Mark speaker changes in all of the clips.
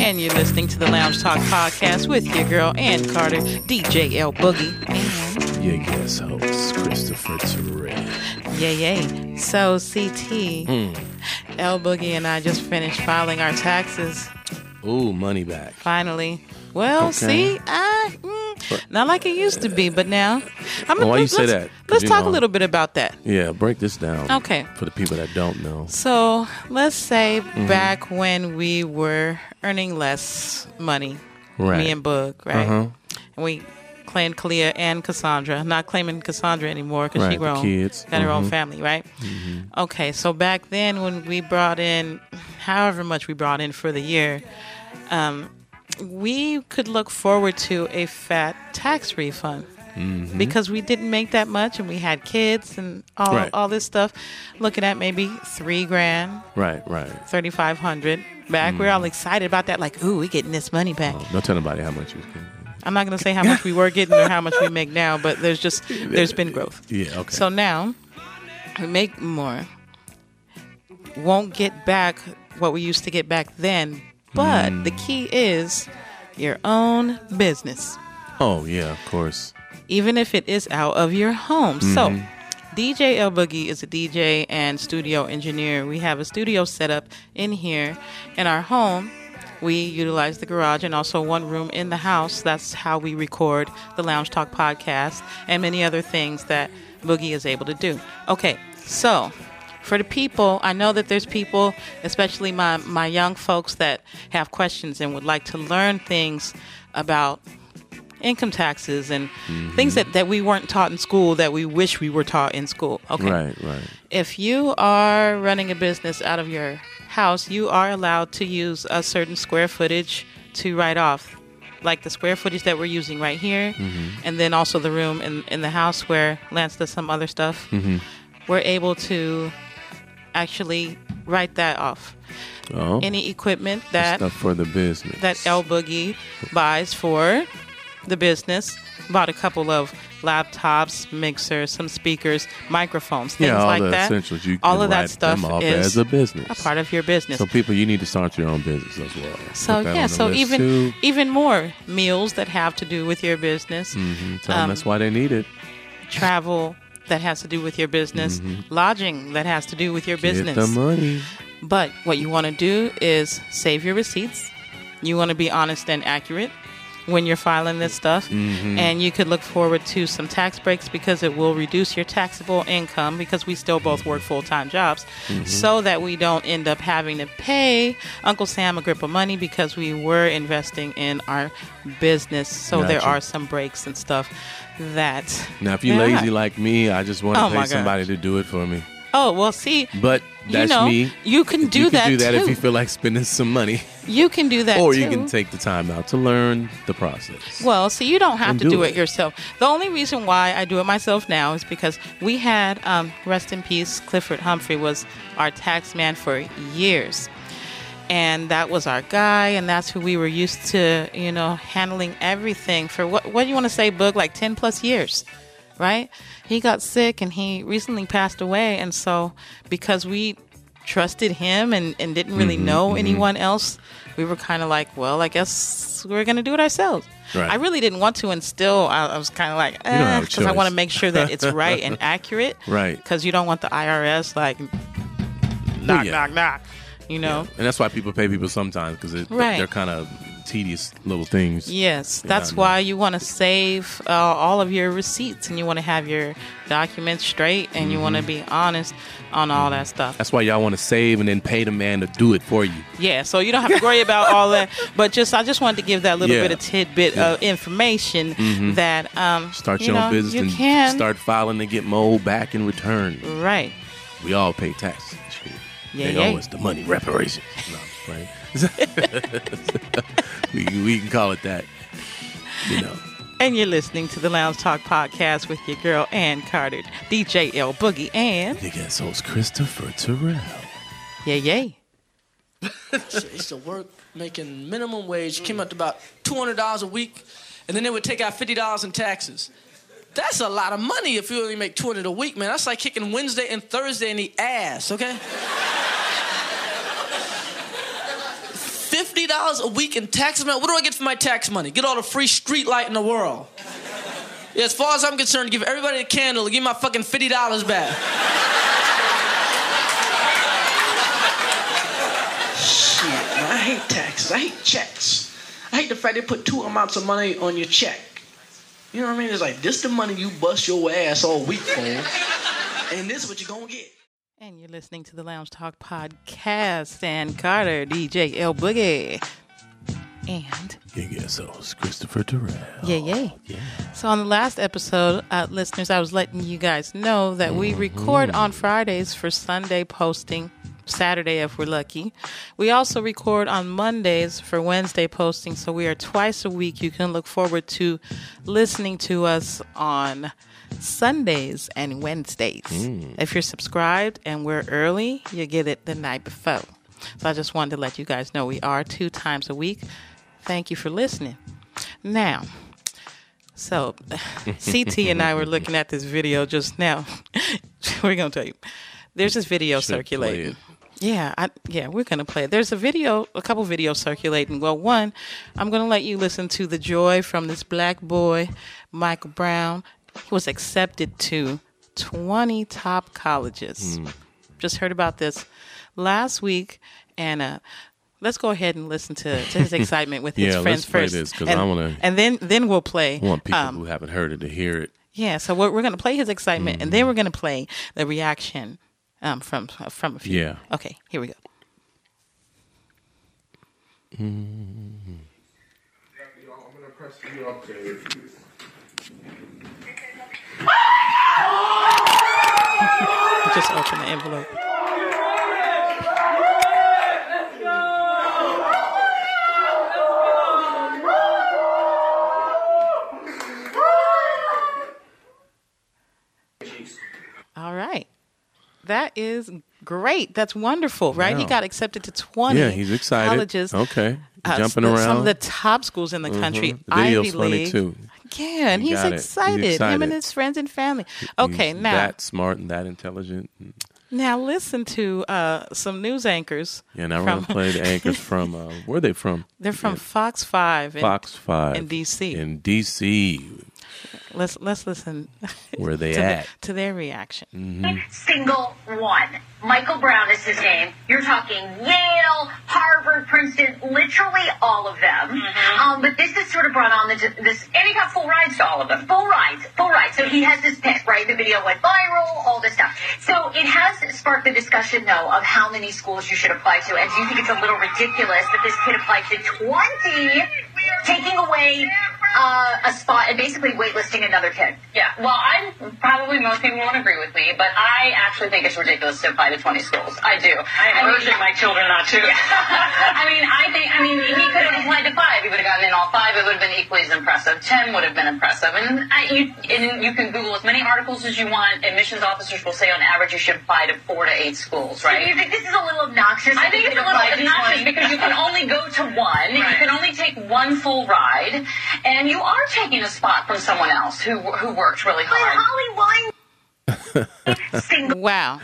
Speaker 1: And you're listening to the Lounge Talk podcast with your girl Ann Carter, DJ L Boogie, and
Speaker 2: Your guest host, Christopher Terrell.
Speaker 1: yay yay. So CT,
Speaker 2: Hmm.
Speaker 1: L Boogie, and I just finished filing our taxes.
Speaker 2: Ooh, money back.
Speaker 1: Finally. Well,
Speaker 2: Okay.
Speaker 1: see, I mm, not like it used to be, but now. I'm
Speaker 2: Why you say
Speaker 1: let's, Let's talk
Speaker 2: know-
Speaker 1: a little bit about that.
Speaker 2: Yeah, break this down.
Speaker 1: Okay.
Speaker 2: For the people that don't know.
Speaker 1: So let's say
Speaker 2: Mm-hmm.
Speaker 1: back when we were earning less money,
Speaker 2: Right.
Speaker 1: me and Boog, right?
Speaker 2: Uh-huh.
Speaker 1: And we claimed Kalia and Cassandra. Not claiming Cassandra anymore because
Speaker 2: Right,
Speaker 1: she grown,
Speaker 2: kids.
Speaker 1: got her own
Speaker 2: Mhm.
Speaker 1: family, right? Okay, so back then when we brought in, however much we brought in for the year, um, we could look forward to a fat tax refund.
Speaker 2: Mm-hmm.
Speaker 1: Because we didn't make that much, and we had kids and all
Speaker 2: Right.
Speaker 1: all this stuff, looking at maybe three grand,
Speaker 2: Right, right.
Speaker 1: 3500 back. We're all excited about that, like, ooh, we getting this money back.
Speaker 2: Oh, don't tell nobody how much you was getting.
Speaker 1: I'm not going to say how much we were getting or how much we make now, but there's just, there's been growth.
Speaker 2: Yeah, okay.
Speaker 1: So now we make more. Won't get back what we used to get back then, but
Speaker 2: Hmm.
Speaker 1: the key is your own business,
Speaker 2: oh, yeah, of course.
Speaker 1: even if it is out of your home. So
Speaker 2: Mm-hmm.
Speaker 1: DJ L Boogie is a DJ and studio engineer. We have a studio set up in here in our home. We utilize the garage and also one room in the house. That's how we record the Lounge Talk podcast and many other things that Boogie is able to do. Okay, so for the people, I know that there's people, especially my, my young folks, that have questions and would like to learn things about income taxes and mm-hmm. things that, that we weren't taught in school that we wish we were taught in school. Okay.
Speaker 2: Right, right.
Speaker 1: If you are running a business out of your house, you are allowed to use a certain square footage to write off. Like the square footage that we're using right here, mm-hmm. and then also the room in, in the house where Lance does some other stuff. Mm-hmm. We're able to actually write that off.
Speaker 2: Oh,
Speaker 1: Any equipment that
Speaker 2: stuff for the business.
Speaker 1: that L Boogie buys for the business. Bought a couple of laptops, mixers, some speakers, microphones, things
Speaker 2: yeah, all
Speaker 1: like
Speaker 2: the
Speaker 1: that.
Speaker 2: essentials. You
Speaker 1: all of that stuff is
Speaker 2: as a business.
Speaker 1: a part of your business.
Speaker 2: So people, you need to start your own business as well.
Speaker 1: So yeah, so even
Speaker 2: too.
Speaker 1: even more meals that have to do with your business,
Speaker 2: Mhm. Tell 'em
Speaker 1: um,
Speaker 2: that's why they need it.
Speaker 1: travel that has to do with your business, lodging that has to do with your business.
Speaker 2: Mm-hmm. Get the money.
Speaker 1: But what you want to do is save your receipts. You want to be honest and accurate when you're filing this stuff.
Speaker 2: Mm-hmm.
Speaker 1: And you could look forward to some tax breaks because it will reduce your taxable income because we still both work full time jobs
Speaker 2: Mm-hmm.
Speaker 1: so that we don't end up having to pay Uncle Sam a grip of money because we were investing in our business. So there are some breaks and stuff that.
Speaker 2: Now, if you're lazy like me, I just want to
Speaker 1: Oh,
Speaker 2: pay somebody to do it for me.
Speaker 1: Oh, well, see.
Speaker 2: But that's
Speaker 1: you know,
Speaker 2: me.
Speaker 1: You can do
Speaker 2: you
Speaker 1: that
Speaker 2: can do that
Speaker 1: too.
Speaker 2: if you feel like spending some money,
Speaker 1: you can do that
Speaker 2: or
Speaker 1: too.
Speaker 2: you can take the time out to learn the process.
Speaker 1: Well, so you don't have
Speaker 2: And
Speaker 1: to
Speaker 2: do
Speaker 1: do, it.
Speaker 2: it.
Speaker 1: yourself. The only reason why I do it myself now is because we had, um, rest in peace, Clifford Humphrey was our tax man for years. And that was our guy, and that's who we were used to, you know, handling everything for what, what do you want to say, Boog? Like 10 plus years, right? He got sick and he recently passed away. And so, because we trusted him and, and didn't really
Speaker 2: Mm-hmm,
Speaker 1: know anyone else, we were kind of like, well, I guess we're going to do it ourselves.
Speaker 2: Right.
Speaker 1: I really didn't want to, and still, I, I was kind of like,
Speaker 2: don't have a
Speaker 1: because I want to make sure that it's right and accurate.
Speaker 2: Right.
Speaker 1: Because you don't want the IRS like knock,
Speaker 2: yeah.
Speaker 1: knock, knock. You know. Yeah.
Speaker 2: And that's why people pay people sometimes because
Speaker 1: Right.
Speaker 2: they're kind of tedious little things.
Speaker 1: Yes, that's
Speaker 2: know.
Speaker 1: why you want to save uh, all of your receipts and you want to have your documents straight and you want
Speaker 2: Mm-hmm.
Speaker 1: to be honest on all that stuff.
Speaker 2: That's why y'all want to save and then pay the man to do it for you.
Speaker 1: Yeah, so you don't have to worry about all that. But just, I just wanted to give that little
Speaker 2: Yeah.
Speaker 1: bit of tidbit of information that um,
Speaker 2: Start
Speaker 1: you
Speaker 2: your
Speaker 1: know,
Speaker 2: own business
Speaker 1: You
Speaker 2: and
Speaker 1: can
Speaker 2: start filing to get more back in return.
Speaker 1: right.
Speaker 2: We all pay taxes.
Speaker 1: Yeah,
Speaker 2: they
Speaker 1: yeah.
Speaker 2: owe us the money, reparations. No, right? We, we can call it that. You know.
Speaker 1: And you're listening to the Lounge Talk podcast with your girl Ann Carter, DJ L Boogie, and
Speaker 2: You guess host Christopher Terrell.
Speaker 1: yeah, yay.
Speaker 3: Shit, I used to work making minimum wage, came up to about $200 a week, and then they would take out $50 in taxes. That's a lot of money if you only make 200 a week, man. That's like kicking Wednesday and Thursday in the ass, okay? $50 a week in tax money. What do I get for my tax money? Get all the free street light in the world. Yeah, as far as I'm concerned, give everybody a candle and give my fucking $50 back. Shit, man, I hate taxes. I hate checks. I hate the fact they put two amounts of money on your check. You know what I mean? It's like this the money you bust your ass all week for, and this is what you're gonna get.
Speaker 1: And you're listening to the Lounge Talk podcast. Ann Carter, DJ L Boogie. And
Speaker 2: yeah. So it's Christopher Terrell.
Speaker 1: yeah, yeah.
Speaker 2: Yeah.
Speaker 1: So on the last episode, uh, listeners, I was letting you guys know that we record on Fridays for Sunday posting, Saturday if we're lucky. We also record on Mondays for Wednesday posting, so we are twice a week. You can look forward to listening to us on Sundays and Wednesdays. If you're subscribed and we're early, you get it the night before. So I just wanted to let you guys know we are two times a week. Thank you for listening. Now, so, CT and I were looking at this video just now. we're gonna tell you. There's this video
Speaker 2: Should
Speaker 1: circulating. Yeah, I, yeah, we're gonna play it. There's a video, a couple videos circulating. Well, one, I'm gonna let you listen to the joy from this black boy, Michael Brown. He was accepted to 20 top colleges.
Speaker 2: Hmm.
Speaker 1: Just heard about this last week, and uh, let's go ahead and listen to, to his excitement with his
Speaker 2: Yeah,
Speaker 1: friends
Speaker 2: let's
Speaker 1: first.
Speaker 2: this, 'cause
Speaker 1: and,
Speaker 2: I wanna-
Speaker 1: and then then we'll play.
Speaker 2: I want people
Speaker 1: um,
Speaker 2: who haven't heard it to hear it.
Speaker 1: yeah, so we're, we're going to play his excitement, and then we're going to play the reaction um, from from a few.
Speaker 2: Yeah.
Speaker 1: Okay, here we go.
Speaker 4: I'm gonna press you up there.
Speaker 1: Just open the envelope. All right. That is great. That's wonderful, right? He got accepted to 20
Speaker 2: Yeah, he's excited.
Speaker 1: colleges.
Speaker 2: Okay.
Speaker 1: uh,
Speaker 2: Jumping
Speaker 1: some-
Speaker 2: around.
Speaker 1: Some of the top schools in the country.
Speaker 2: Mhm. The video's
Speaker 1: Ivy
Speaker 2: funny,
Speaker 1: League.
Speaker 2: too.
Speaker 1: Yeah, and
Speaker 2: He
Speaker 1: he's
Speaker 2: it. He's
Speaker 1: excited. Him and his friends and family. Okay,
Speaker 2: He's
Speaker 1: now
Speaker 2: that smart and that intelligent.
Speaker 1: now listen to uh, some news anchors.
Speaker 2: Yeah, now we're gonna play the anchors from uh, where are they from?
Speaker 1: They're from Fox Five. in-
Speaker 2: Fox Five
Speaker 1: in DC.
Speaker 2: In DC,
Speaker 1: Let's let's listen.
Speaker 2: where they
Speaker 1: to, the-
Speaker 2: at?
Speaker 1: to their reaction.
Speaker 5: single one. Michael Brown is his name. You're talking Yale, Harvard, Princeton, literally all of them. Um, but this has sort of brought on the, this.
Speaker 6: And he got full rides to all of them.
Speaker 5: Full rides, full rides. So he has this pick, right? The video went viral, all this stuff. So it has sparked the discussion, though, of how many schools you should apply to. And do you think it's a little ridiculous that this kid applied to 20, taking away uh, a spot and basically waitlisting another kid?
Speaker 6: Yeah, well, I'm probably most people won't agree with me, but I actually think it's ridiculous to apply to 20 schools. I do.
Speaker 7: I am urging my children not to.
Speaker 6: I mean, I think, I mean, he could have applied to five. He would have gotten in all five. It would have been equally as impressive. Ten would have been impressive. And, I, you, and you can Google as many articles as you want. Admissions officers will say on average you should apply to four to eight schools,
Speaker 5: Do you think this is a little obnoxious?
Speaker 6: I think it's a little obnoxious because you can only go to one. Right. You can only take one full ride, and you are taking a spot from someone else who who worked really
Speaker 5: But
Speaker 6: hard.
Speaker 5: Holly Wine
Speaker 1: Wow.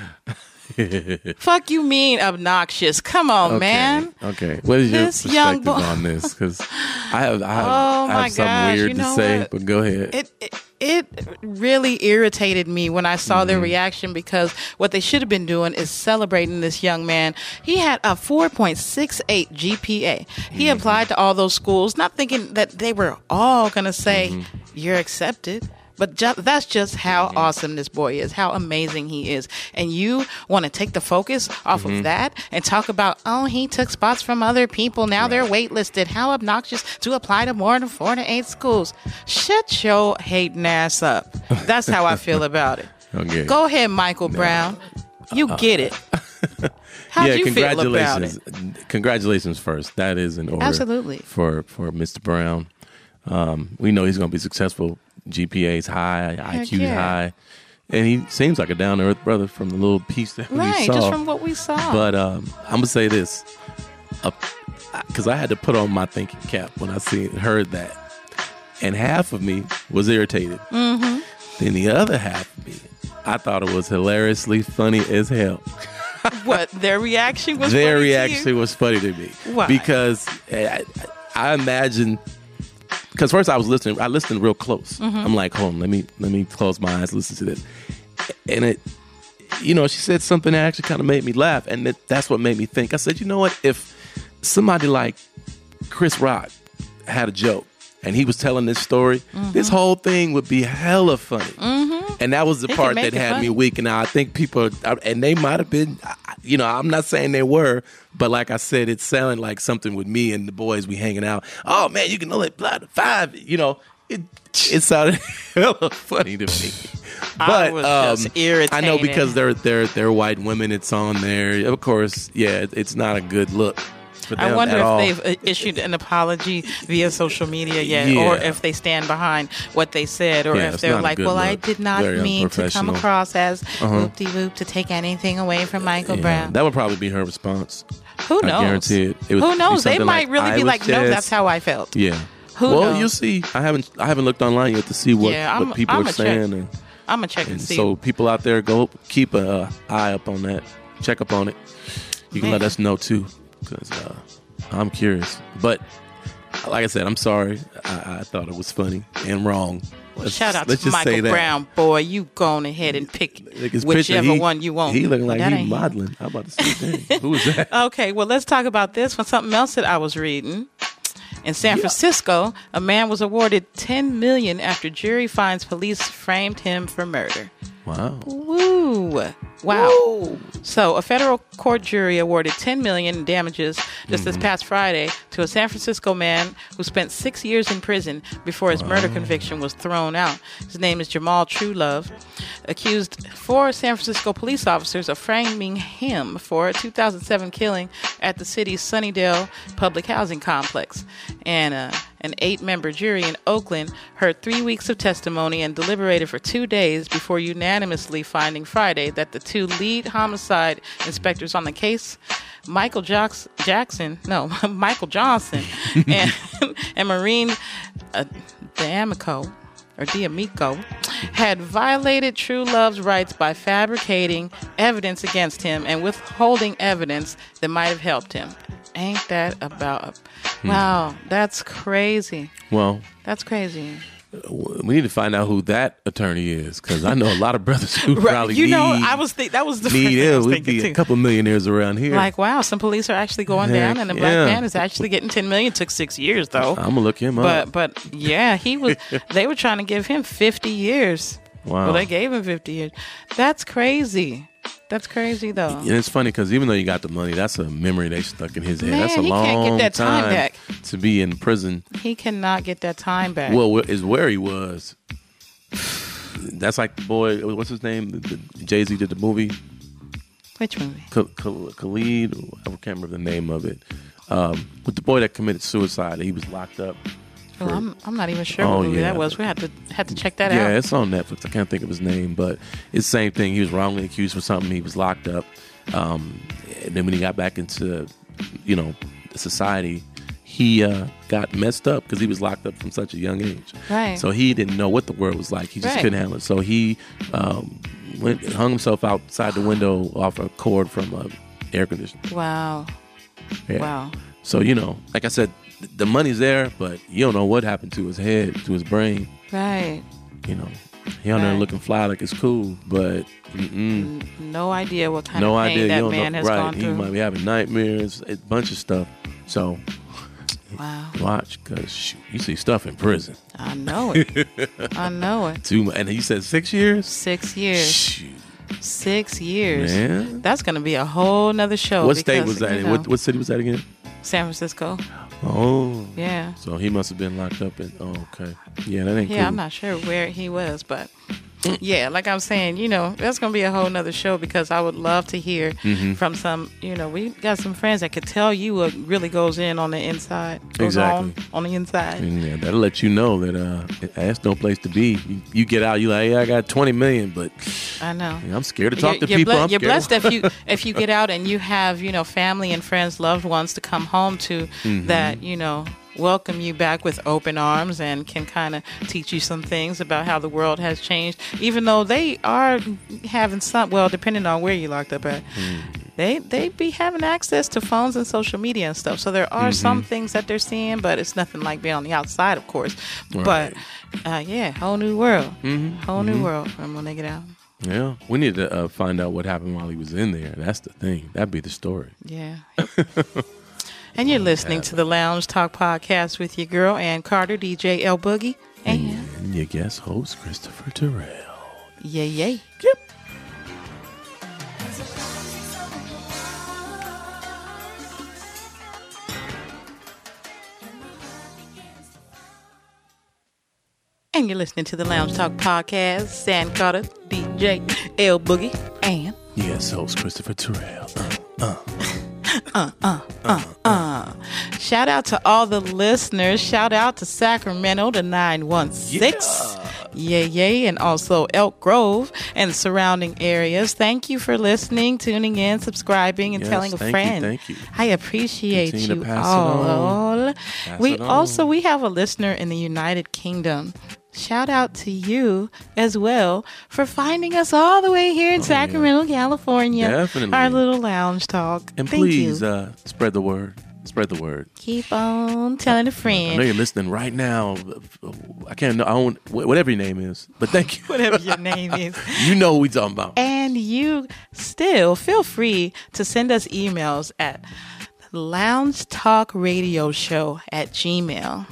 Speaker 1: Fuck you mean obnoxious? Come on,
Speaker 2: Okay.
Speaker 1: man.
Speaker 2: Okay. What is your perspective
Speaker 1: young
Speaker 2: on this? Because I have, I have,
Speaker 1: Oh,
Speaker 2: I
Speaker 1: my
Speaker 2: have something
Speaker 1: gosh,
Speaker 2: weird
Speaker 1: you
Speaker 2: to say,
Speaker 1: what?
Speaker 2: but go ahead.
Speaker 1: It, it it really irritated me when I saw
Speaker 2: Mm-hmm.
Speaker 1: their reaction because what they should have been doing is celebrating this young man. He had a 4.68 GPA. He
Speaker 2: Mm-hmm.
Speaker 1: applied to all those schools, not thinking that they were all going to say,
Speaker 2: Mm-hmm.
Speaker 1: You're accepted. But ju- that's just how
Speaker 2: Mm-hmm.
Speaker 1: awesome this boy is, how amazing he is. And you want to take the focus off
Speaker 2: Mm-hmm.
Speaker 1: of that and talk about, oh, he took spots from other people. Now they're waitlisted. How obnoxious to apply to more than four to eight schools. Shut your hating ass up. That's how I feel about it.
Speaker 2: Okay.
Speaker 1: Go ahead, Michael Brown. You get it. How'd
Speaker 2: yeah,
Speaker 1: you feel about
Speaker 2: congratulations. Congratulations first. That is in order.
Speaker 1: Absolutely.
Speaker 2: For for Mr. Brown. Um, we know he's going to be successful. GPA's high, IQ's
Speaker 1: yeah.
Speaker 2: high. and he seems like a down to earth brother from the little piece that we
Speaker 1: Right,
Speaker 2: saw.
Speaker 1: just from what we saw.
Speaker 2: But um, I'm gonna say this, because I had to put on my thinking cap when I see heard that, and half of me was irritated. Mm-hmm. Then the other half of me, I thought it was hilariously funny as hell.
Speaker 1: what their reaction was?
Speaker 2: Their
Speaker 1: funny to you?
Speaker 2: reaction was funny to me
Speaker 1: Why?
Speaker 2: because I, I imagine. Because first I was listening, I listened real close.
Speaker 1: Mm-hmm.
Speaker 2: I'm like, hold on, let me let me close my eyes, listen to this, and it, you know, she said something that actually kind of made me laugh, and that, that's what made me think. I said, you know what, if somebody like Chris Rock had a joke and he was telling this story, this whole thing would be hella funny. And that was the.
Speaker 1: He can
Speaker 2: part that had
Speaker 1: funny.
Speaker 2: me weak. And now I think people, and they might have been, you know, I'm not saying they were, but like I said, it sounded like something with me and the boys we hanging out. Oh man, you can only apply to five. You know, it it sounded hella funny to me.
Speaker 1: I
Speaker 2: But
Speaker 1: was
Speaker 2: um,
Speaker 1: just
Speaker 2: I know because they're they're they're white women. It's on there. Of course, yeah, it's not a good look. For
Speaker 1: I wonder if
Speaker 2: all.
Speaker 1: they've uh, issued an apology via social media yet,
Speaker 2: Yeah.
Speaker 1: or if they stand behind what they said, or
Speaker 2: Yeah,
Speaker 1: if they're like, "Well, I did not
Speaker 2: Very
Speaker 1: mean to come across as
Speaker 2: Uh-huh.
Speaker 1: whoop de whoop to take anything away from Michael
Speaker 2: Yeah,
Speaker 1: Brown."
Speaker 2: that would probably be her response.
Speaker 1: Who
Speaker 2: I
Speaker 1: knows?
Speaker 2: guarantee it. It
Speaker 1: Who knows? They might
Speaker 2: like,
Speaker 1: really be like, "No, that's how I felt."
Speaker 2: Yeah.
Speaker 1: Who
Speaker 2: well,
Speaker 1: knows?
Speaker 2: you'll see. I haven't I haven't looked online yet to see what,
Speaker 1: Yeah,
Speaker 2: what people
Speaker 1: I'ma
Speaker 2: are
Speaker 1: check.
Speaker 2: saying, and,
Speaker 1: I'm gonna check and,
Speaker 2: and
Speaker 1: see.
Speaker 2: so people out there go keep a uh, eye up on that. Check up on it. You can let us know too, because uh, I'm curious. But like I said, I'm sorry. I, I thought it was funny and wrong.
Speaker 1: Well, shout out to Michael. Brown, boy. You go on ahead and pick
Speaker 2: Like his picture,
Speaker 1: whichever
Speaker 2: he-
Speaker 1: one you want.
Speaker 2: He looking like
Speaker 1: that
Speaker 2: he
Speaker 1: ain't him.
Speaker 2: modeling. How about to say who is that?
Speaker 1: Okay, well, let's talk about this one. Something else that I was reading. In San Francisco, a man was awarded 10 million after jury finds police framed him for murder.
Speaker 2: Wow.
Speaker 1: Woo! Wow. So, a federal court jury awarded 10 million in damages just this past Friday to a San Francisco man who spent 6 years in prison before his murder conviction was thrown out. His name is Jamal Trulove, accused four San Francisco police officers of framing him for a 2007 killing at the city's Sunnydale public housing complex. And uh, an eight member jury in Oakland heard three weeks of testimony and deliberated for two days before unanimously finding Friday that the two lead homicide inspectors on the case, Michael Jocks- Jackson, no, Michael Johnson, and, and Maureen uh, D'Amico, or D'Amico, had violated Trulove's rights by fabricating evidence against him and withholding evidence that might have helped him. Ain't that about? Hmm. Wow, that's crazy.
Speaker 2: Well,
Speaker 1: That's crazy.
Speaker 2: we need to find out who that attorney is because I know a lot of brothers who probably
Speaker 1: you
Speaker 2: need,
Speaker 1: know, I was think that was the
Speaker 2: need
Speaker 1: thing I
Speaker 2: him.
Speaker 1: was
Speaker 2: We'd be
Speaker 1: too.
Speaker 2: a couple millionaires around here.
Speaker 1: Like, wow, some police are actually going
Speaker 2: Heck,
Speaker 1: down, and a black
Speaker 2: yeah.
Speaker 1: man is actually getting ten million. Took six years though.
Speaker 2: I'm gonna look him
Speaker 1: But
Speaker 2: up.
Speaker 1: But but yeah, he was. they were trying to give him fifty years.
Speaker 2: Wow.
Speaker 1: Well, they gave him fifty years. That's crazy. That's crazy though.
Speaker 2: And it's funny because even though you got the money, that's a memory they stuck in his head.
Speaker 1: Man,
Speaker 2: that's a
Speaker 1: he
Speaker 2: long
Speaker 1: can't get that time back.
Speaker 2: to be in prison.
Speaker 1: He cannot get that time back.
Speaker 2: Well, is where he was. That's like the boy. What's his name? Jay Z did the movie.
Speaker 1: Which movie?
Speaker 2: K- K- Khalid. I can't remember the name of it. Um, with the boy that committed suicide, he was locked up.
Speaker 1: Oh, I'm I'm not even sure
Speaker 2: Oh,
Speaker 1: what movie
Speaker 2: yeah.
Speaker 1: that was. We had to had to check that
Speaker 2: yeah,
Speaker 1: out.
Speaker 2: Yeah, it's on Netflix. I can't think of his name, but it's the same thing. He was wrongly accused for something. He was locked up. Um, and then when he got back into, you know, society, he uh, got messed up because he was locked up from such a young age.
Speaker 1: Right.
Speaker 2: So he didn't know what the world was like. He just
Speaker 1: Right.
Speaker 2: couldn't handle it. So he um, went hung himself outside the window off a cord from a air conditioner.
Speaker 1: Wow.
Speaker 2: Yeah.
Speaker 1: Wow.
Speaker 2: So you know, like I said, the money's there, but you don't know what happened to his head, to his brain.
Speaker 1: Right.
Speaker 2: You know, he on there
Speaker 1: Right.
Speaker 2: looking fly like it's cool, but mm-mm,
Speaker 1: No idea what kind
Speaker 2: no
Speaker 1: of pain
Speaker 2: idea.
Speaker 1: that
Speaker 2: you don't
Speaker 1: man
Speaker 2: know.
Speaker 1: has
Speaker 2: right?
Speaker 1: gone
Speaker 2: he
Speaker 1: through.
Speaker 2: might be having nightmares, a bunch of stuff. So
Speaker 1: Wow.
Speaker 2: watch, cause you see stuff in prison.
Speaker 1: I know it. I know it.
Speaker 2: Too, mu- and he said six years.
Speaker 1: Six years.
Speaker 2: Shoot,
Speaker 1: Six years.
Speaker 2: man.
Speaker 1: That's going to be a whole nother show.
Speaker 2: What state was that
Speaker 1: you
Speaker 2: in?
Speaker 1: know,
Speaker 2: What, what city was that again?
Speaker 1: San Francisco.
Speaker 2: Oh,
Speaker 1: Yeah.
Speaker 2: So he must have been locked up in. Oh, okay. Yeah, that ain't
Speaker 1: Yeah,
Speaker 2: cool.
Speaker 1: I'm not sure where he was, but yeah, like I'm saying, you know, that's gonna be a whole nother show because I would love to hear from some. You know, we got some friends that could tell you what really goes in on the inside.
Speaker 2: Exactly.
Speaker 1: on on the inside.
Speaker 2: Yeah, that'll let you know that uh, that's no place to be. You, you get out, you like, hey, I got 20 million, but
Speaker 1: I know.
Speaker 2: I'm scared to talk
Speaker 1: you're,
Speaker 2: to
Speaker 1: you're
Speaker 2: people.
Speaker 1: ble- you're blessed if you if you get out and you have you know family and friends, loved ones to come home to
Speaker 2: Mm-hmm.
Speaker 1: that you know welcome you back with open arms and can kind of teach you some things about how the world has changed. Even though they are having some, well, depending on where you locked up at.
Speaker 2: Mm.
Speaker 1: They they be having access to phones and social media and stuff. So there are some
Speaker 2: Mm-hmm.
Speaker 1: things that they're seeing, but it's nothing like being on the outside, of course. But uh, yeah, whole new world,
Speaker 2: Mm-hmm.
Speaker 1: whole new world from when they get out.
Speaker 2: Yeah, we need to uh, find out what happened while he was in there. That's the thing. That'd be the story.
Speaker 1: Yeah. and you're oh, listening to the Lounge Talk podcast with your girl Ann Carter, DJ L Boogie, and
Speaker 2: And your guest host, Christopher Terrell.
Speaker 1: yay yay.
Speaker 2: Yep.
Speaker 1: And you're listening to the Lounge Talk podcast, Ann Carter, DJ L Boogie, and
Speaker 2: Yes, host Christopher Terrell. Uh, uh.
Speaker 1: Uh, uh, uh, shout out to all the listeners. Shout out to Sacramento, the 916. Yay, yay, and also Elk Grove and surrounding areas. Thank you for listening, tuning in, subscribing, and
Speaker 2: Yes,
Speaker 1: telling a
Speaker 2: thank you,
Speaker 1: friend.
Speaker 2: thank you.
Speaker 1: I appreciate
Speaker 2: Continue
Speaker 1: you all.
Speaker 2: Pass
Speaker 1: we also we have a listener in the United Kingdom. Shout out to you as well for finding us all the way here in Sacramento, California.
Speaker 2: Oh, Definitely.
Speaker 1: Our little lounge talk.
Speaker 2: And
Speaker 1: Thank
Speaker 2: please uh, spread the word. Spread the word.
Speaker 1: Keep on telling a friend.
Speaker 2: I know you're listening right now. I can't know. I don't, whatever your name is, but thank you.
Speaker 1: Whatever your name is.
Speaker 2: You know what we talking about.
Speaker 1: And you still feel free to send us emails at lounge talk radio show at gmail.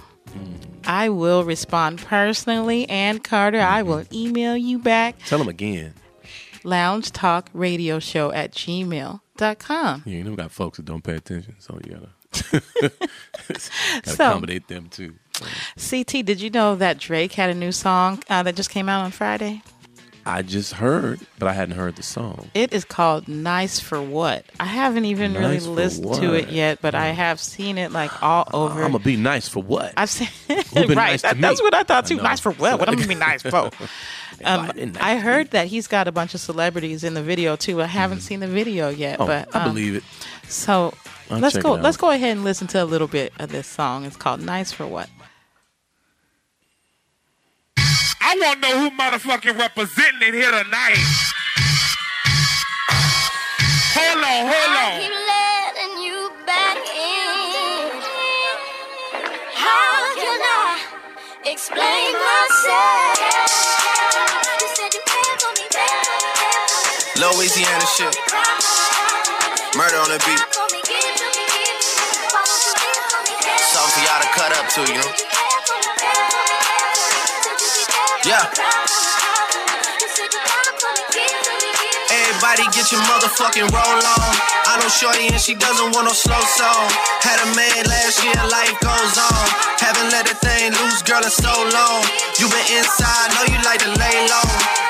Speaker 1: I will respond personally, and Carter, I will email you back
Speaker 2: Tell them again.
Speaker 1: lounge talk radio show at gmail.com.
Speaker 2: Yeah, you know we got folks that don't pay attention, so you gotta, gotta
Speaker 1: So-
Speaker 2: accommodate them too.
Speaker 1: CT, did you know that Drake had a new song uh, that just came out on Friday?
Speaker 2: I just heard, but I hadn't heard the song.
Speaker 1: It is called Nice for What. I haven't even really
Speaker 2: Nice for
Speaker 1: listened to it yet, but I have seen it like all over.
Speaker 2: I'm gonna be nice for what?
Speaker 1: I've seen right.
Speaker 2: nice
Speaker 1: that- that's what I thought too.
Speaker 2: know.
Speaker 1: nice for what? What I'm gonna be nice for? Um,
Speaker 2: I
Speaker 1: I heard that he's got a bunch of celebrities in the video too. I haven't seen the video yet,
Speaker 2: oh,
Speaker 1: but
Speaker 2: I
Speaker 1: um,
Speaker 2: believe it.
Speaker 1: So
Speaker 2: I'll
Speaker 1: let's go. Let's go ahead and listen to a little bit of this song. It's called "Nice for What."
Speaker 8: I want to know who motherfucking representing it here tonight. Hold on, hold on.
Speaker 9: keep letting you back in. How can I explain myself?
Speaker 10: Louisiana shit. Murder on the beat.
Speaker 9: For me, give to me, give to me. Why won't you give for me, care for
Speaker 10: Something for y'all to cut up to, you know. Everybody get your motherfucking roll on. I know Shorty and she doesn't want no slow song. Had a man last year, life goes on. Haven't let a thing loose, girl, in so long. You been inside, know you like to lay low.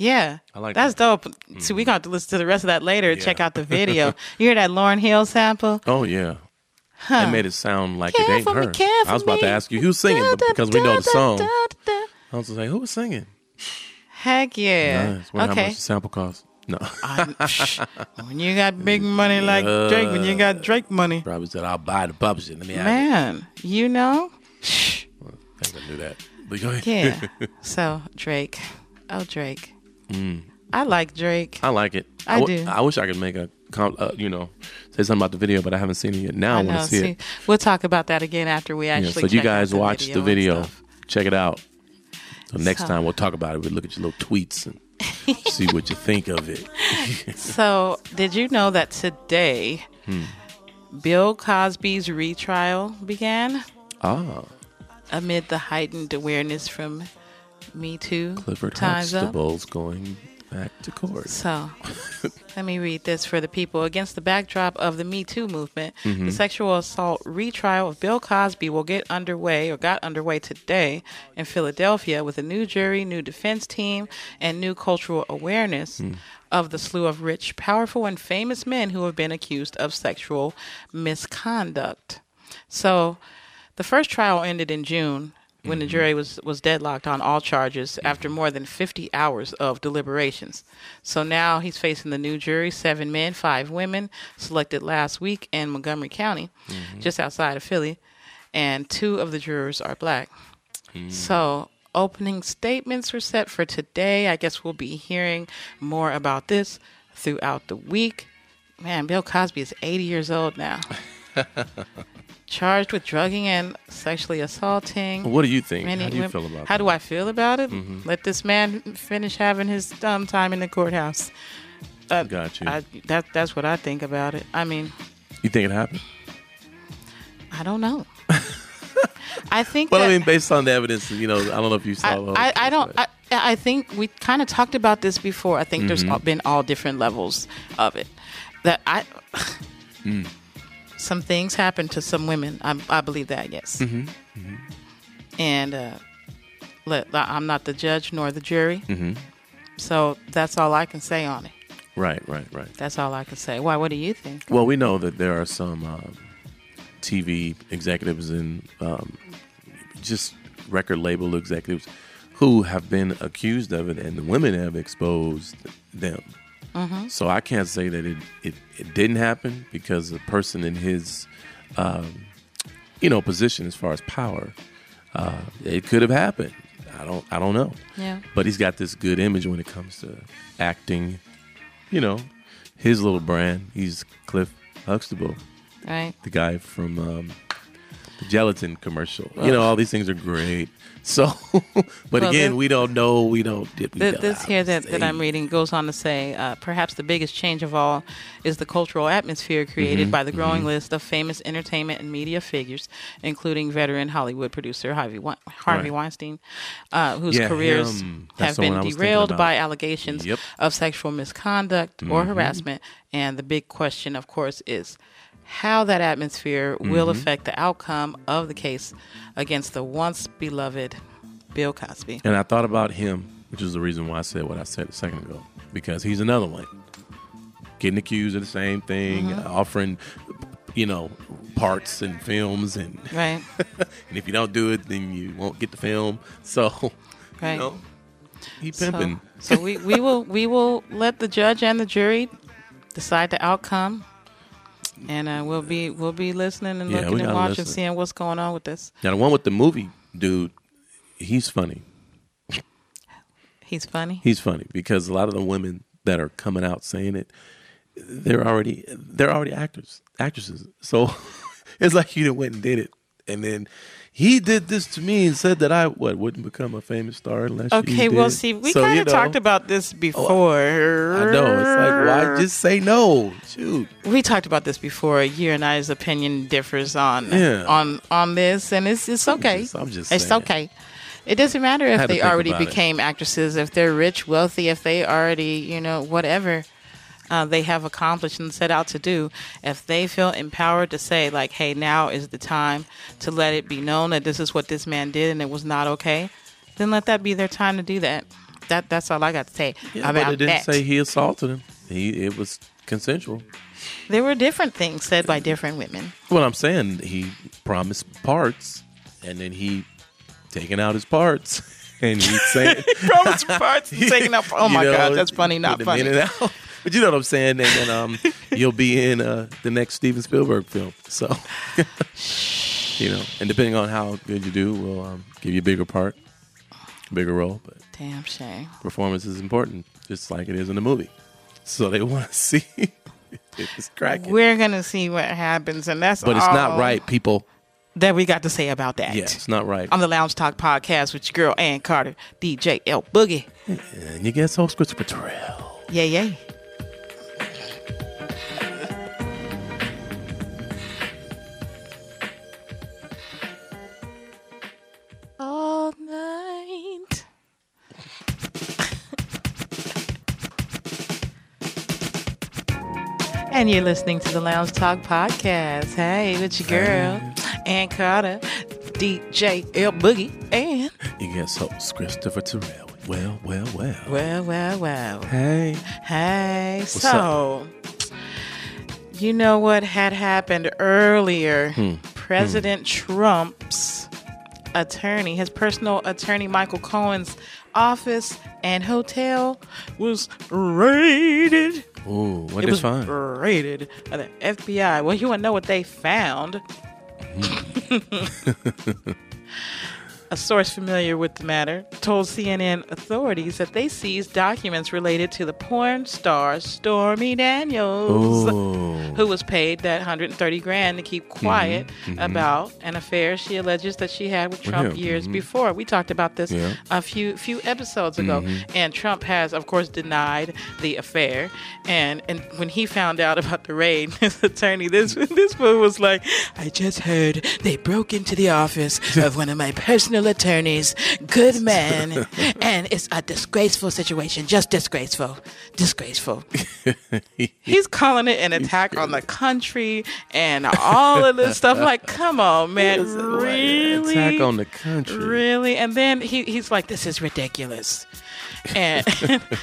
Speaker 1: Yeah,
Speaker 2: I like
Speaker 1: that's
Speaker 2: that.
Speaker 1: dope. So we mm-hmm. got to listen to the rest of that later.
Speaker 2: Yeah.
Speaker 1: Check out the video. you hear that Lauryn Hill sample?
Speaker 2: Oh yeah. It made it sound like
Speaker 1: Care
Speaker 2: it ain't
Speaker 1: me,
Speaker 2: her.
Speaker 1: care
Speaker 2: I was about to ask you who's singing,
Speaker 1: Da,
Speaker 2: but
Speaker 1: da,
Speaker 2: because we know the song,
Speaker 1: da.
Speaker 2: I was like, who was singing?
Speaker 1: Heck yeah.
Speaker 2: Nice. Wonder how
Speaker 1: okay.
Speaker 2: much the sample cost. No,
Speaker 1: I- when you got big money like Drake, when you got Drake money,
Speaker 2: probably said I'll buy the publishing. Let me
Speaker 1: man, you know. Shh.
Speaker 2: I think I knew that. But go ahead.
Speaker 1: Yeah. so Drake, oh Drake, I like Drake.
Speaker 2: I like it.
Speaker 1: I
Speaker 2: w-
Speaker 1: do.
Speaker 2: I wish I could make a, uh, you know, say something about the video, but I haven't seen it yet. Now I,
Speaker 1: I
Speaker 2: want to see,
Speaker 1: See,
Speaker 2: it.
Speaker 1: we'll talk about that again after we
Speaker 2: Yeah,
Speaker 1: actually.
Speaker 2: so you guys
Speaker 1: the
Speaker 2: watch the video, check it out. So next
Speaker 1: So-
Speaker 2: time we'll talk about it. We'll look at your little tweets and See what you think of it.
Speaker 1: So, did you know that today
Speaker 2: Hmm.
Speaker 1: Bill Cosby's retrial began
Speaker 2: Ah,
Speaker 1: amid the heightened awareness from Me Too?
Speaker 2: Clifford
Speaker 1: Time's Up.
Speaker 2: Huxtable's going back to court.
Speaker 1: So, let me read this for the people. Against the backdrop of the Me Too movement, the
Speaker 2: Mhm.
Speaker 1: sexual assault retrial of Bill Cosby will get underway or got underway today in Philadelphia with a new jury, new defense team, and new cultural awareness of the slew of rich, powerful, and famous men who have been accused of sexual misconduct. So, the first trial ended in June when the mm-hmm. jury was, was deadlocked on all charges mm-hmm. after more than 50 hours of deliberations. So now he's facing the new jury, seven men, five women, selected last week in Montgomery County, mm-hmm. just outside of Philly, and two of the jurors are black. Mm. So opening statements were set for today. I guess we'll be hearing more about this throughout the week. Man, Bill Cosby is 80 years old now. Charged with drugging and sexually assaulting.
Speaker 2: What do you think?
Speaker 1: many
Speaker 2: How do you
Speaker 1: women-
Speaker 2: feel about it?
Speaker 1: How
Speaker 2: that?
Speaker 1: do I feel about it?
Speaker 2: Mhm.
Speaker 1: Let this man finish having his um, time in the courthouse. Uh,
Speaker 2: Got you.
Speaker 1: I, that that's what I think about it. I mean,
Speaker 2: You think it happened?
Speaker 1: I don't know. I think
Speaker 2: Well,
Speaker 1: that
Speaker 2: I mean, based on the evidence, you know, I don't know if you saw.
Speaker 1: I, I
Speaker 2: case,
Speaker 1: don't. I, I think we kind of talked about this before. I think there's
Speaker 2: Mhm.
Speaker 1: all- been all different levels of it. That I,
Speaker 2: Mm.
Speaker 1: Some things happen to some women. I, I believe that. Yes.
Speaker 2: Mhm.
Speaker 1: And uh, let, I'm not the judge nor the jury,
Speaker 2: Mhm.
Speaker 1: so that's all I can say on it.
Speaker 2: Right, right, right.
Speaker 1: That's all I can say. Why? What do you think?
Speaker 2: Well, we know that there are some um, TV executives and um, just record label executives who have been accused of it, and the women have exposed them.
Speaker 1: Mhm.
Speaker 2: So I can't say that it, it, it didn't happen because the person in his, um, you know, position as far as power, uh, it could have happened. I don't I don't know.
Speaker 1: Yeah.
Speaker 2: But he's got this good image when it comes to acting. You know, his little brand. He's Cliff Huxtable,
Speaker 1: Right.
Speaker 2: the guy from um, the gelatin commercial. You know, all these things are great. So, but
Speaker 1: Well,
Speaker 2: again, we don't know. We don't. We
Speaker 1: Th-
Speaker 2: don't
Speaker 1: this here that, that I'm reading goes on to say, uh, perhaps the biggest change of all is the cultural atmosphere created
Speaker 2: Mhm,
Speaker 1: by the growing
Speaker 2: mhm.
Speaker 1: list of famous entertainment and media figures, including veteran Hollywood producer Harvey, Wein- Harvey
Speaker 2: Right.
Speaker 1: Weinstein, uh, whose
Speaker 2: Yeah,
Speaker 1: careers
Speaker 2: him.
Speaker 1: have
Speaker 2: That's the
Speaker 1: been
Speaker 2: one I was thinking
Speaker 1: derailed by allegations
Speaker 2: Yep.
Speaker 1: of sexual misconduct or
Speaker 2: Mhm.
Speaker 1: harassment. And the big question, of course, is how that atmosphere will
Speaker 2: Mhm.
Speaker 1: affect the outcome of the case against the once beloved Bill Cosby.
Speaker 2: And I thought about him, which is the reason why I said what I said a second ago, because he's another one getting accused of the same thing,
Speaker 1: Mhm.
Speaker 2: offering, you know, parts and films, and
Speaker 1: Right.
Speaker 2: and if you don't do it, then you won't get the film. So,
Speaker 1: Right.
Speaker 2: you know, he
Speaker 1: So-
Speaker 2: pimping.
Speaker 1: So, we, we will we will let the judge and the jury decide the outcome, and uh, we'll be we'll be listening and
Speaker 2: Yeah,
Speaker 1: looking and watching,
Speaker 2: listen.
Speaker 1: seeing what's going on with this.
Speaker 2: Now the one with the movie dude, he's funny.
Speaker 1: He's funny.
Speaker 2: He's funny because a lot of the women that are coming out saying it, they're already they're already actors, actresses. So it's like you went and did it, and then he did this to me and said that I what wouldn't become a famous star unless you
Speaker 1: Okay, well,
Speaker 2: did.
Speaker 1: see, we
Speaker 2: So,
Speaker 1: kind
Speaker 2: you
Speaker 1: of
Speaker 2: know,
Speaker 1: talked about this oh, before.
Speaker 2: I know it's like why just say no? Shoot.
Speaker 1: we talked about this before. You and I's opinion differs on
Speaker 2: Yeah.
Speaker 1: on on this, and it's it's okay.
Speaker 2: just- I'm just
Speaker 1: it's
Speaker 2: saying.
Speaker 1: okay. It doesn't matter if they already
Speaker 2: about it.
Speaker 1: became actresses, if they're rich, wealthy, if they already, you know, whatever uh, they have accomplished and set out to do. If they feel empowered to say, like, hey, now is the time to let it be known that this is what this man did and it was not okay, then let that be their time to do that. That that's all I got to say
Speaker 2: Yeah,
Speaker 1: about
Speaker 2: but it didn't
Speaker 1: that.
Speaker 2: say he assaulted him. He it was consensual.
Speaker 1: there were different things said by different women.
Speaker 2: Well, I'm saying he promised parts, and then he taking out his parts, and he's saying
Speaker 1: promised parts and taking out- oh my
Speaker 2: You
Speaker 1: God, that's funny, not
Speaker 2: putting them in
Speaker 1: funny.
Speaker 2: But you know what I'm saying, and then um, you'll be in uh, the next Steven Spielberg film. So, you know, and depending on how good you do, we'll um, give you a bigger part, bigger role. But
Speaker 1: Damn shame.
Speaker 2: performance is important, just like it is in the movie. So they want to see it's cracking.
Speaker 1: We're gonna see what happens, and that's
Speaker 2: But it's not right, people.
Speaker 1: that we got to say about that.
Speaker 2: Yeah, it's not right.
Speaker 1: On the Lounge Talk podcast with your girl Ann Carter, DJ L Boogie.
Speaker 2: and you guess host Christopher Terrell.
Speaker 1: Yeah, yeah. And you're listening to the Lounge Talk podcast. Hey, with your girl, Ann Carter, DJ L Boogie, and
Speaker 2: You guess host Christopher Terrell. Well, well, well.
Speaker 1: well, well, well.
Speaker 2: Hey.
Speaker 1: Hey,
Speaker 2: What's
Speaker 1: so you know what had happened earlier?
Speaker 2: Hmm.
Speaker 1: President Trump's attorney, his personal attorney, Michael Cohen's office and hotel was raided.
Speaker 2: Ooh, what
Speaker 1: it was
Speaker 2: find?
Speaker 1: raided by the FBI. Well, you want to know what they found? Hmm. A source familiar with the matter told CNN authorities that they seized documents related to the porn star Stormy Daniels,
Speaker 2: Ooh.
Speaker 1: who was paid that 130 grand to keep quiet
Speaker 2: mhm.
Speaker 1: about an affair she alleges that she had with Trump
Speaker 2: him,
Speaker 1: years
Speaker 2: mhm.
Speaker 1: before. We talked about this
Speaker 2: Yeah.
Speaker 1: a few few episodes ago,
Speaker 2: Mhm.
Speaker 1: and Trump has, of course, denied the affair. And and when he found out about the raid, his attorney, this this fool was like, "I just heard they broke into the office of one of my personal attorneys, good man, and it's a disgraceful situation, just disgraceful, disgraceful." He's calling it an attack on the country and all of this stuff. Like, come on, man, really?
Speaker 2: Attack on the country.
Speaker 1: Really? And then he, he's like, this is ridiculous. And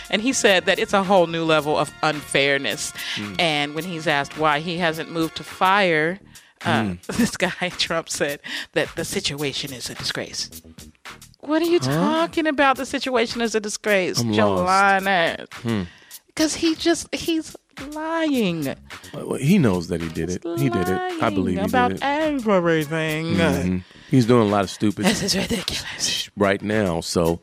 Speaker 1: and he said that it's a whole new level of unfairness.
Speaker 2: Hmm.
Speaker 1: And when he's asked why he hasn't moved to fire, uh,
Speaker 2: Hmm.
Speaker 1: this guy Trump said that the situation is a disgrace. What are you
Speaker 2: Huh?
Speaker 1: talking about? The situation is a disgrace.
Speaker 2: I'm
Speaker 1: You're lying at.
Speaker 2: Hmm.
Speaker 1: Because he just he's lying.
Speaker 2: Well, he knows that he did it. He did it. I believe he
Speaker 1: about
Speaker 2: did it.
Speaker 1: everything.
Speaker 2: Mhm. He's doing a lot of stupid
Speaker 1: This is ridiculous.
Speaker 2: right now, so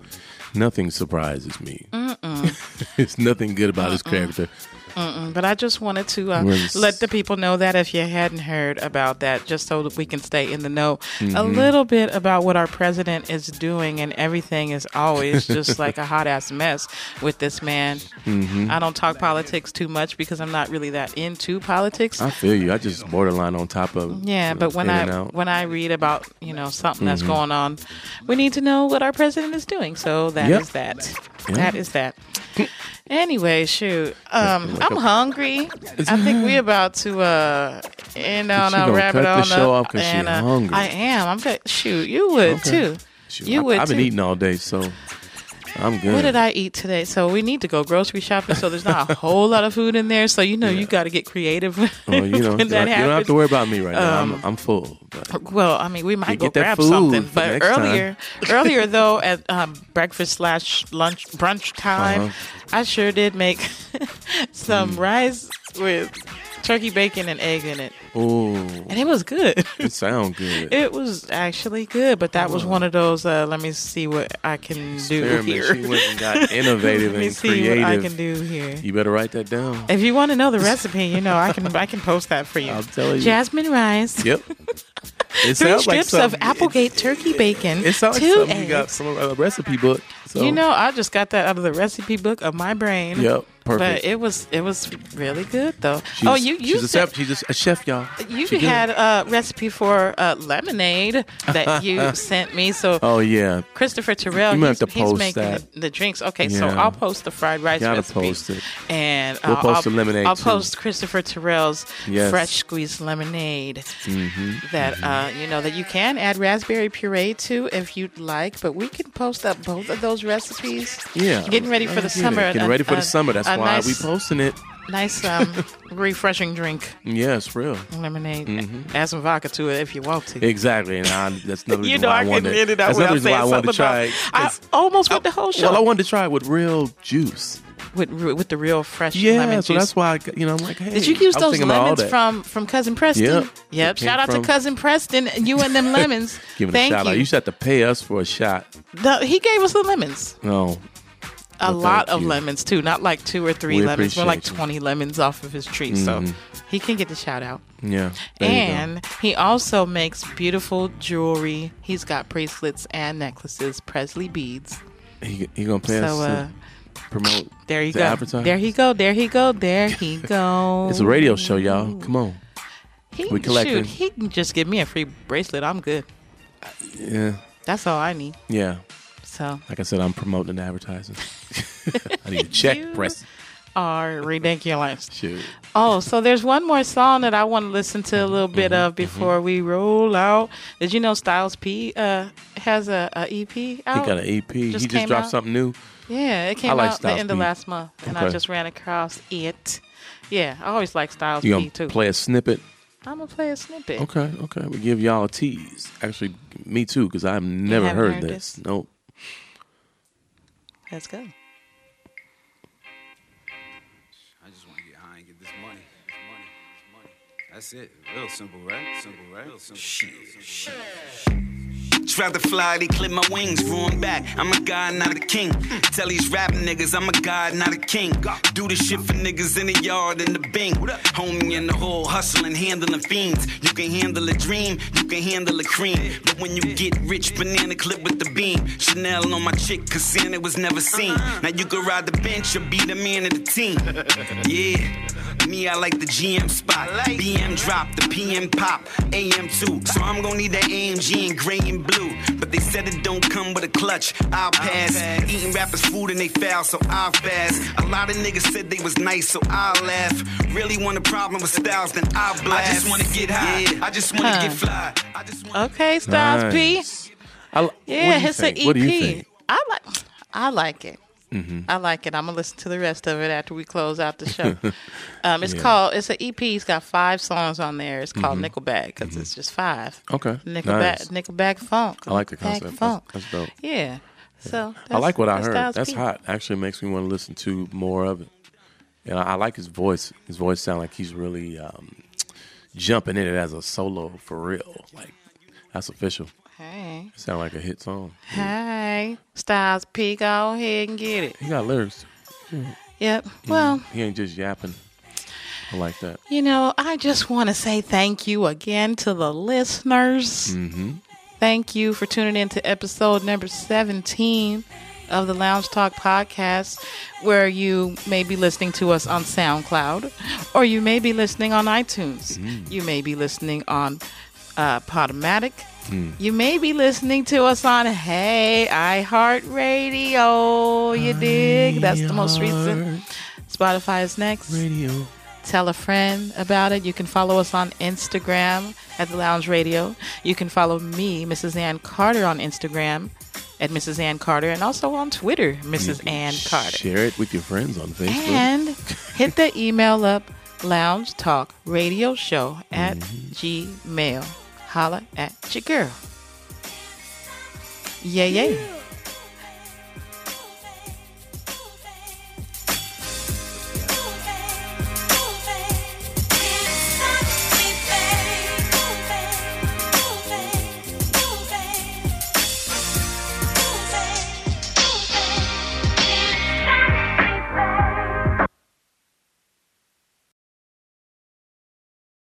Speaker 2: nothing surprises me.
Speaker 1: Mm-mm.
Speaker 2: It's nothing good about his character.
Speaker 1: Mm-mm. But I just wanted to uh, let the people know that if you hadn't heard about that, just so that we can stay in the know a
Speaker 2: Mhm.
Speaker 1: little bit about what our president is doing, and everything is always just like a hot ass mess with this man.
Speaker 2: Mhm.
Speaker 1: I don't talk politics too much because I'm not really that into politics.
Speaker 2: I feel you. I just borderline on top of
Speaker 1: Yeah,
Speaker 2: you know,
Speaker 1: but when I when I read about you know something that's
Speaker 2: Mhm.
Speaker 1: going on, we need to know what our president is doing. So that is
Speaker 2: Yep.
Speaker 1: that.
Speaker 2: Yeah.
Speaker 1: That is that. Anyway, shoot, um, I'm hungry. I think we're about to uh end on a
Speaker 2: gonna
Speaker 1: rabbit
Speaker 2: cut the show
Speaker 1: up,
Speaker 2: off 'cause she
Speaker 1: and uh,
Speaker 2: hungry.
Speaker 1: I am. I'm good. Shoot, you would
Speaker 2: Okay.
Speaker 1: too.
Speaker 2: Shoot,
Speaker 1: You
Speaker 2: I,
Speaker 1: would
Speaker 2: I've been
Speaker 1: too.
Speaker 2: eating all day, so I'm good.
Speaker 1: What did I eat today? So we need to go grocery shopping. So there's not a whole lot of food in there. So you know you got to get creative
Speaker 2: Well, you know, you don't have to worry about me right now.
Speaker 1: Um,
Speaker 2: I'm, I'm full. But
Speaker 1: Well, I mean, we might go
Speaker 2: get
Speaker 1: grab something, but earlier, earlier though, at um, breakfast slash lunch brunch time,
Speaker 2: Uh-huh.
Speaker 1: I sure did make some
Speaker 2: Mm.
Speaker 1: rice with turkey bacon and egg in it,
Speaker 2: oh,
Speaker 1: and it was good.
Speaker 2: it sounds good.
Speaker 1: It was actually good, but that was one of those. Uh, let me see what I can do here.
Speaker 2: She went and got innovative
Speaker 1: let me
Speaker 2: and
Speaker 1: see
Speaker 2: creative.
Speaker 1: what I can do here.
Speaker 2: You better write that down.
Speaker 1: If you want to know the recipe, you know I can I can post that for you.
Speaker 2: I'm telling you.
Speaker 1: Jasmine rice.
Speaker 2: Yep. It
Speaker 1: Three
Speaker 2: sounds like
Speaker 1: strips of Applegate turkey bacon.
Speaker 2: It sounds like something you got from a recipe book. So.
Speaker 1: You know, I just got that out of the recipe book of my brain.
Speaker 2: Yep, perfect.
Speaker 1: But it was it was really good though.
Speaker 2: She's,
Speaker 1: oh, you you
Speaker 2: she's a
Speaker 1: said,
Speaker 2: chef. She's a, a chef, y'all.
Speaker 1: you
Speaker 2: She
Speaker 1: had a recipe for uh, lemonade that you sent me. So
Speaker 2: Oh yeah.
Speaker 1: Christopher Terrell,
Speaker 2: You
Speaker 1: he's,
Speaker 2: have to
Speaker 1: he's
Speaker 2: post
Speaker 1: making
Speaker 2: that.
Speaker 1: the, the drinks. Okay, so I'll post the fried rice
Speaker 2: Gotta
Speaker 1: recipe.
Speaker 2: post it.
Speaker 1: And
Speaker 2: We'll
Speaker 1: uh,
Speaker 2: post
Speaker 1: I'll,
Speaker 2: the lemonade,
Speaker 1: I'll
Speaker 2: too.
Speaker 1: post Christopher Terrell's
Speaker 2: Yes.
Speaker 1: fresh squeezed lemonade
Speaker 2: Mm-hmm.
Speaker 1: that uh, you know that you can add raspberry puree to if you'd like. But we can post up both of those recipes.
Speaker 2: Yeah.
Speaker 1: getting ready for the
Speaker 2: it.
Speaker 1: summer.
Speaker 2: Getting
Speaker 1: a-
Speaker 2: ready for
Speaker 1: a-
Speaker 2: the summer. That's why
Speaker 1: nice,
Speaker 2: we posting it.
Speaker 1: Nice, um, refreshing drink,
Speaker 2: Yes, real.
Speaker 1: lemonade.
Speaker 2: Mhm.
Speaker 1: Add some vodka to it if you want to.
Speaker 2: Exactly, and I, that's another
Speaker 1: You
Speaker 2: reason
Speaker 1: know
Speaker 2: why
Speaker 1: I
Speaker 2: I wanted.
Speaker 1: end it out
Speaker 2: that's another
Speaker 1: without
Speaker 2: reason why I
Speaker 1: saying
Speaker 2: wanted to
Speaker 1: something
Speaker 2: try.
Speaker 1: about.
Speaker 2: it, 'cause-
Speaker 1: I almost went the whole show.
Speaker 2: well, I wanted to try it with real juice.
Speaker 1: With with the real fresh
Speaker 2: Yeah,
Speaker 1: lemon
Speaker 2: so that's why I, you know I'm like, hey.
Speaker 1: Did you use those
Speaker 2: thinking about all
Speaker 1: lemons from from cousin Preston?
Speaker 2: Yep.
Speaker 1: Yep. Shout out
Speaker 2: from-
Speaker 1: to cousin Preston. And you and them lemons.
Speaker 2: Give it
Speaker 1: Thank
Speaker 2: a shout
Speaker 1: you.
Speaker 2: out. You should have to pay us for a shot.
Speaker 1: The- he gave us the lemons.
Speaker 2: No,
Speaker 1: a
Speaker 2: Well,
Speaker 1: lot of
Speaker 2: you.
Speaker 1: lemons too, not like two or three
Speaker 2: We
Speaker 1: lemons, but like
Speaker 2: appreciate you.
Speaker 1: twenty lemons off of his tree. So
Speaker 2: Mhm.
Speaker 1: he can get the shout out.
Speaker 2: Yeah. there you go.
Speaker 1: And he also makes beautiful jewelry. He's got bracelets and necklaces, Presley beads.
Speaker 2: he, he gonna play
Speaker 1: So
Speaker 2: us
Speaker 1: uh,
Speaker 2: to promote.
Speaker 1: there you go.
Speaker 2: advertise?
Speaker 1: There he go. There he go. There he go.
Speaker 2: It's a radio show, y'all. Come on.
Speaker 1: He,
Speaker 2: we collecting.
Speaker 1: Shoot, he can just give me a free bracelet. I'm good.
Speaker 2: Yeah.
Speaker 1: That's all I need.
Speaker 2: Yeah.
Speaker 1: So
Speaker 2: Like I said, I'm promoting advertising. I need a check,
Speaker 1: You
Speaker 2: press.
Speaker 1: are ridiculous.
Speaker 2: Shoot.
Speaker 1: Oh, so there's one more song that I want to listen to a little bit
Speaker 2: Mm-hmm,
Speaker 1: of before we roll out. Did you know Styles P uh, has a, a EP out?
Speaker 2: He got an EP. he just dropped
Speaker 1: out.
Speaker 2: something new.
Speaker 1: Yeah, it came
Speaker 2: I like
Speaker 1: out the
Speaker 2: Styles
Speaker 1: end of last month, and I just ran across it. Yeah, I always like Styles
Speaker 2: You
Speaker 1: P
Speaker 2: gonna
Speaker 1: too.
Speaker 2: play a snippet?
Speaker 1: I'm gonna play a snippet.
Speaker 2: Okay, okay. We give y'all a tease. Actually, me too, because I've never heard,
Speaker 1: heard
Speaker 2: this. Nope.
Speaker 1: Let's go.
Speaker 11: I just want to get high and get this money. This money. This money. That's it. Real simple, right? Simple, right? Real simple. Shit. Shit.
Speaker 12: Tried to fly, they clip my wings, 'em back. I'm a god, not a king. Tell these rap niggas I'm a god, not a king. Do the shit for niggas in the yard and the bing. Homie in the hole, hustling, handling fiends. You can handle a dream, you can handle a cream. But when you get rich, banana clip with the beam. Chanel on my chick, cause Santa was never seen. Now you can ride the bench or be the man of the team. Yeah, me, I like the GM spot. BM drop, the PM pop, AM too. So I'm gonna need that AMG in gray and blue. But they said it don't come with a clutch. I'll pass. Eating rappers' food and they foul, so I'll fast. A lot of niggas said they was nice, so I'll laugh. Really want a problem with styles, then I'll blast.
Speaker 11: I just wanna get high.
Speaker 12: Yeah, I just wanna
Speaker 1: Huh.
Speaker 12: get fly.
Speaker 1: Okay, Styles P.
Speaker 2: Nice. I, what do
Speaker 1: Yeah,
Speaker 2: you
Speaker 1: it's an
Speaker 2: think?
Speaker 1: EP.
Speaker 2: What do you think?
Speaker 1: I like. I like it.
Speaker 2: Mm-hmm.
Speaker 1: I like it. I'm gonna listen to the rest of it after we close out the show. um, it's
Speaker 2: Yeah.
Speaker 1: called. It's an EP. It's got five songs on there. It's called
Speaker 2: Mhm.
Speaker 1: Nickelback because it's just five.
Speaker 2: Okay,
Speaker 1: Nickelback.
Speaker 2: nice.
Speaker 1: Nickelback funk.
Speaker 2: I like the concept. That's,
Speaker 1: Funk.
Speaker 2: that's dope.
Speaker 1: Yeah. So
Speaker 2: I like what I heard.
Speaker 1: Styles
Speaker 2: That's
Speaker 1: P.
Speaker 2: hot. Actually, makes me want to listen to more of it. And I, I like his voice. His voice sounds like he's really um, jumping in it as a solo for real. Like that's official.
Speaker 1: Hey.
Speaker 2: Sound like a hit song.
Speaker 1: Hey, Styles P. Go ahead and get it.
Speaker 2: He got lyrics.
Speaker 1: Yep. Well,
Speaker 2: he ain't just yapping. I like that.
Speaker 1: you know, I just want to say thank you again to the listeners.
Speaker 2: Mm-hmm.
Speaker 1: Thank you for tuning in to episode number 17 of the Lounge Talk podcast, where you may be listening to us on SoundCloud or you may be listening on iTunes. You may be listening on uh, Podomatic. Mm. You may be listening to us on Hey iHeartRadio. You dig? That's the most recent. Spotify is next.
Speaker 2: Radio.
Speaker 1: Tell a friend about it. You can follow us on Instagram at the Lounge Radio. You can follow me, Mrs. Ann Carter, on Instagram at Mrs. Ann Carter, and also on Twitter, Mrs. Ann Carter.
Speaker 2: Share it with your friends on Facebook.
Speaker 1: And hit the email up, Lounge Talk Radio Show at mm-hmm. gmail. Holla at your girl. Yeah, yeah.